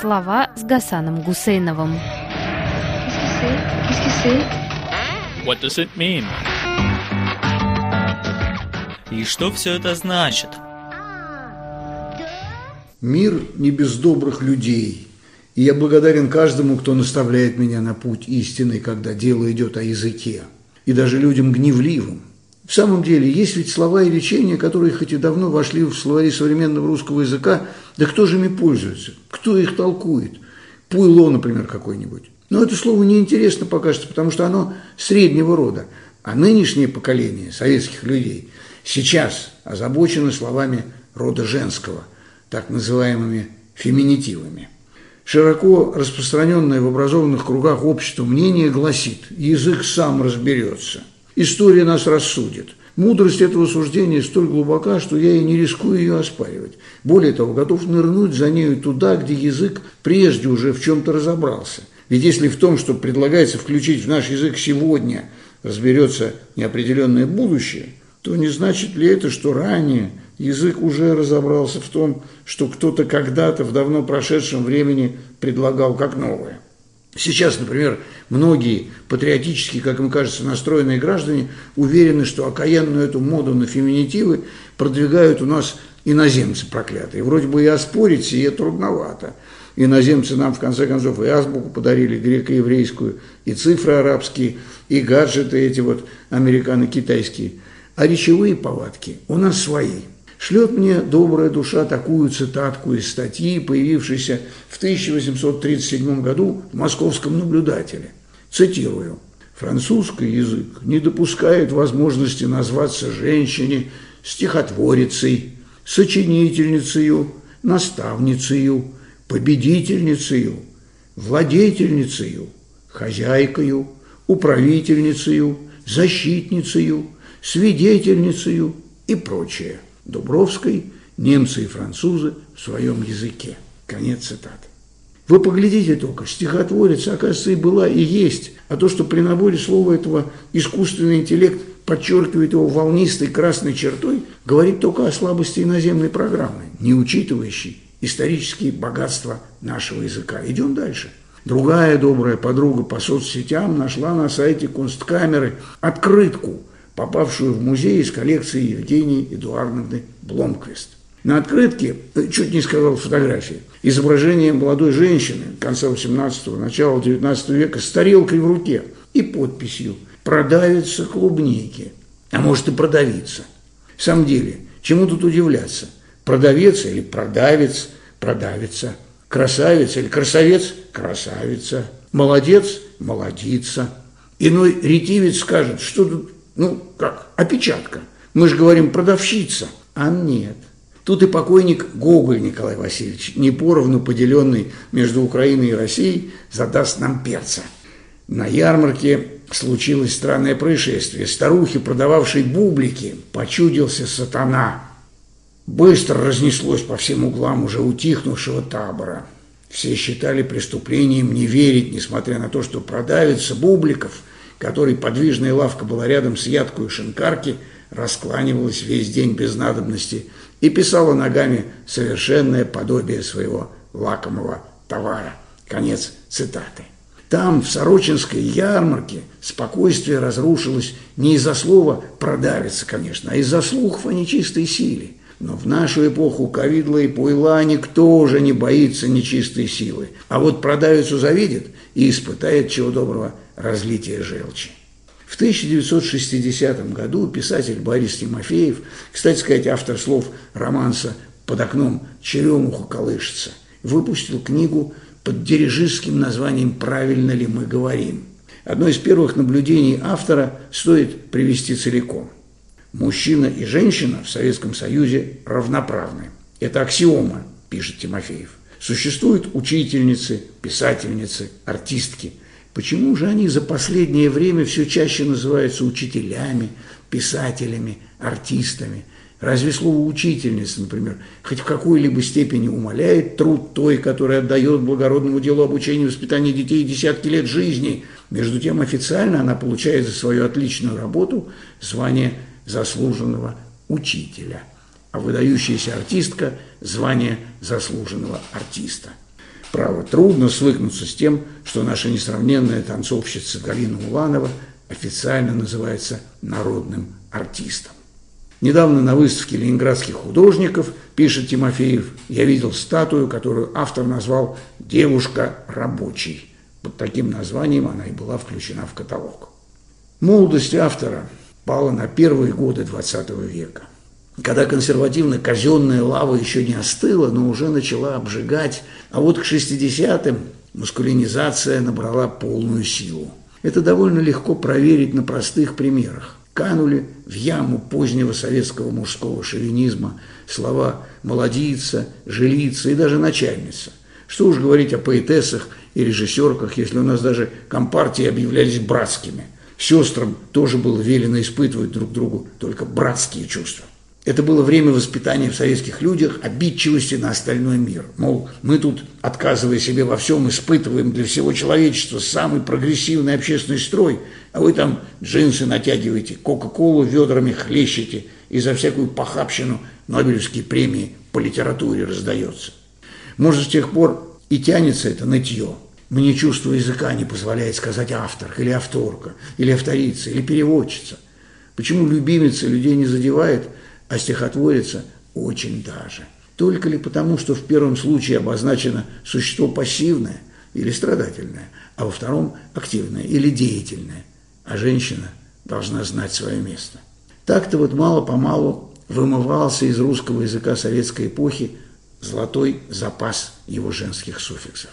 Слова с Гасаном Гусейновым. What does it mean? И что все это значит? Мир не без добрых людей. И я благодарен каждому, кто наставляет меня на путь истины, когда дело идет о языке. И даже людям гневливым. В самом деле, есть ведь слова и речения, которые хоть и давно вошли в словари современного русского языка, да кто же ими пользуется? Кто их толкует? Пуйло, например, какой-нибудь. Но это слово неинтересно пока что, потому что оно среднего рода. А нынешнее поколение советских людей сейчас озабочено словами рода женского, так называемыми феминитивами. Широко распространенное в образованных кругах общество мнение гласит «язык сам разберется». История нас рассудит. Мудрость этого суждения столь глубока, что я и не рискую ее оспаривать. Более того, готов нырнуть за нею туда, где язык прежде уже в чем-то разобрался. Ведь если в том, что предлагается включить в наш язык сегодня, разберется неопределенное будущее, то не значит ли это, что ранее язык уже разобрался в том, что кто-то когда-то в давно прошедшем времени предлагал как новое? Сейчас, например, многие патриотически, как им кажется, настроенные граждане уверены, что окаянную эту моду на феминитивы продвигают у нас иноземцы проклятые. Вроде бы и оспорить сие трудновато. Иноземцы нам, в конце концов, и азбуку подарили, греко-еврейскую, и цифры арабские, и гаджеты эти вот американо-китайские. А речевые повадки у нас свои – шлет мне добрая душа такую цитатку из статьи, появившейся в 1837 году в «Московском наблюдателе». Цитирую. «Французский язык не допускает возможности назваться женщине стихотворицей, сочинительницею, наставницею, победительницею, владетельницею, хозяйкою, управительницею, защитницею, свидетельницею и прочее. Дубровской «Немцы и французы в своем языке». Конец цитаты. Вы поглядите только, стихотворец, оказывается, и была, и есть. А то, что при наборе слова этого искусственный интеллект подчеркивает его волнистой красной чертой, говорит только о слабости иноземной программы, не учитывающей исторические богатства нашего языка. Идем дальше. Другая добрая подруга по соцсетям нашла на сайте Кунсткамеры открытку попавшую в музей из коллекции Евгении Эдуардовны Бломквист. На открытке, э, чуть не сказал фотографии, изображение молодой женщины конца 18-го, начала 19 века с тарелкой в руке и подписью «Продавится клубники», а может и продавиться. В самом деле, чему тут удивляться? Продавец или продавец, продавится. Красавец или красавец, красавица. Молодец, молодица. Иной ретивец скажет, что тут ну, как, опечатка. Мы же говорим продавщица, а нет. Тут и покойник Гоголь Николай Васильевич, не поровну поделенный между Украиной и Россией, задаст нам перца. На ярмарке случилось странное происшествие. Старухе, продававшей бублики, почудился сатана. Быстро разнеслось по всем углам уже утихнувшего табора. Все считали преступлением не верить, несмотря на то, что продавец бубликов – которой подвижная лавка была рядом с ядкой шинкарки, раскланивалась весь день без надобности и писала ногами совершенное подобие своего лакомого товара. Конец цитаты. Там, в Сорочинской ярмарке, спокойствие разрушилось не из-за слова «продавится», конечно, а из-за слухов о нечистой силе. Но в нашу эпоху ковидла и пуйла никто уже не боится нечистой силы. А вот продавицу завидит и испытает чего доброго разлитие желчи. В 1960 году писатель Борис Тимофеев, кстати сказать, автор слов романса «Под окном черемуха колышется», выпустил книгу под дирижистским названием «Правильно ли мы говорим?». Одно из первых наблюдений автора стоит привести целиком. Мужчина и женщина в Советском Союзе равноправны. Это аксиома, пишет Тимофеев. Существуют учительницы, писательницы, артистки – Почему же они за последнее время все чаще называются учителями, писателями, артистами? Разве слово «учительница», например, хоть в какой-либо степени умаляет труд той, которая отдает благородному делу обучения и воспитания детей десятки лет жизни? Между тем, официально она получает за свою отличную работу звание заслуженного учителя, а выдающаяся артистка – звание заслуженного артиста. Право, трудно свыкнуться с тем, что наша несравненная танцовщица Галина Уланова официально называется народным артистом. Недавно на выставке ленинградских художников, пишет Тимофеев, я видел статую, которую автор назвал «Девушка рабочий». Под таким названием она и была включена в каталог. Молодость автора пала на первые годы XX века, когда консервативно-казенная лава еще не остыла, но уже начала обжигать, а вот к 60-м маскулинизация набрала полную силу. Это довольно легко проверить на простых примерах канули в яму позднего советского мужского шовинизма слова «молодица», «жилица» и даже «начальница». Что уж говорить о поэтессах и режиссерках, если у нас даже компартии объявлялись братскими. Сестрам тоже было велено испытывать друг другу только братские чувства. Это было время воспитания в советских людях обидчивости на остальной мир. Мол, мы тут, отказывая себе во всем, испытываем для всего человечества самый прогрессивный общественный строй, а вы там джинсы натягиваете, кока-колу ведрами хлещете и за всякую похабщину Нобелевские премии по литературе раздается. Может, с тех пор и тянется это нытье. Мне чувство языка не позволяет сказать автор, или авторка, или авторица, или переводчица. Почему любимица людей не задевает – а стихотворица очень даже. Только ли потому, что в первом случае обозначено существо пассивное или страдательное, а во втором активное или деятельное, а женщина должна знать свое место. Так-то вот мало-помалу вымывался из русского языка советской эпохи золотой запас его женских суффиксов.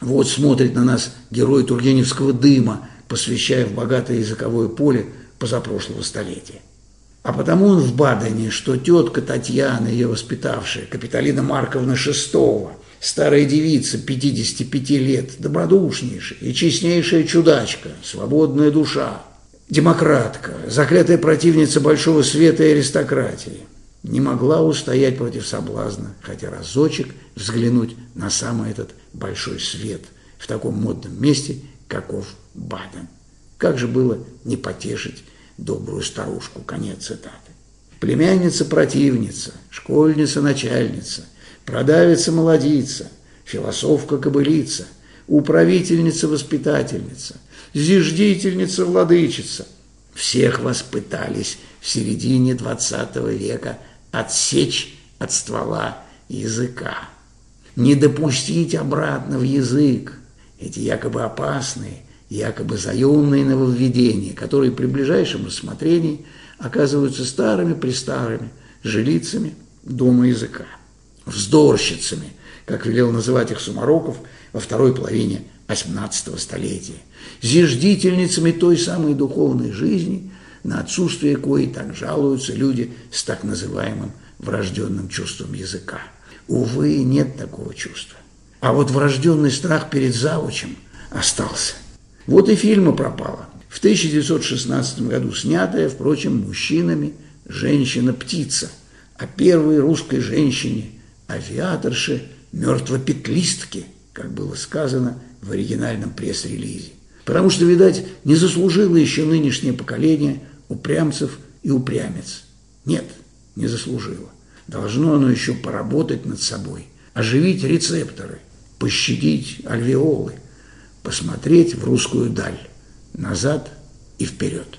Вот смотрит на нас герой Тургеневского дыма, посвящая в богатое языковое поле позапрошлого столетия. А потому он в Бадене, что тетка Татьяна, ее воспитавшая, Капиталина Марковна Шестого, старая девица 55 лет, добродушнейшая и честнейшая чудачка, свободная душа, демократка, заклятая противница большого света и аристократии, не могла устоять против соблазна, хотя разочек взглянуть на самый этот большой свет в таком модном месте, каков Баден. Как же было не потешить добрую старушку. Конец цитаты. Племянница-противница, школьница-начальница, продавица-молодица, философка-кобылица, управительница-воспитательница, зиждительница-владычица. Всех вас пытались в середине XX века отсечь от ствола языка. Не допустить обратно в язык эти якобы опасные – якобы заемные нововведения, которые при ближайшем рассмотрении оказываются старыми-престарыми жилицами дома языка, вздорщицами, как велел называть их Сумароков во второй половине XVIII столетия, зиждительницами той самой духовной жизни, на отсутствие кои так жалуются люди с так называемым врожденным чувством языка. Увы, нет такого чувства. А вот врожденный страх перед завучем остался. Вот и фильма пропала. В 1916 году снятая, впрочем, мужчинами «Женщина-птица» о первой русской женщине, авиаторше, мертвопетлистке, как было сказано в оригинальном пресс-релизе. Потому что, видать, не заслужило еще нынешнее поколение упрямцев и упрямец. Нет, не заслужило. Должно оно еще поработать над собой, оживить рецепторы, пощадить альвеолы, посмотреть в русскую даль, назад и вперед.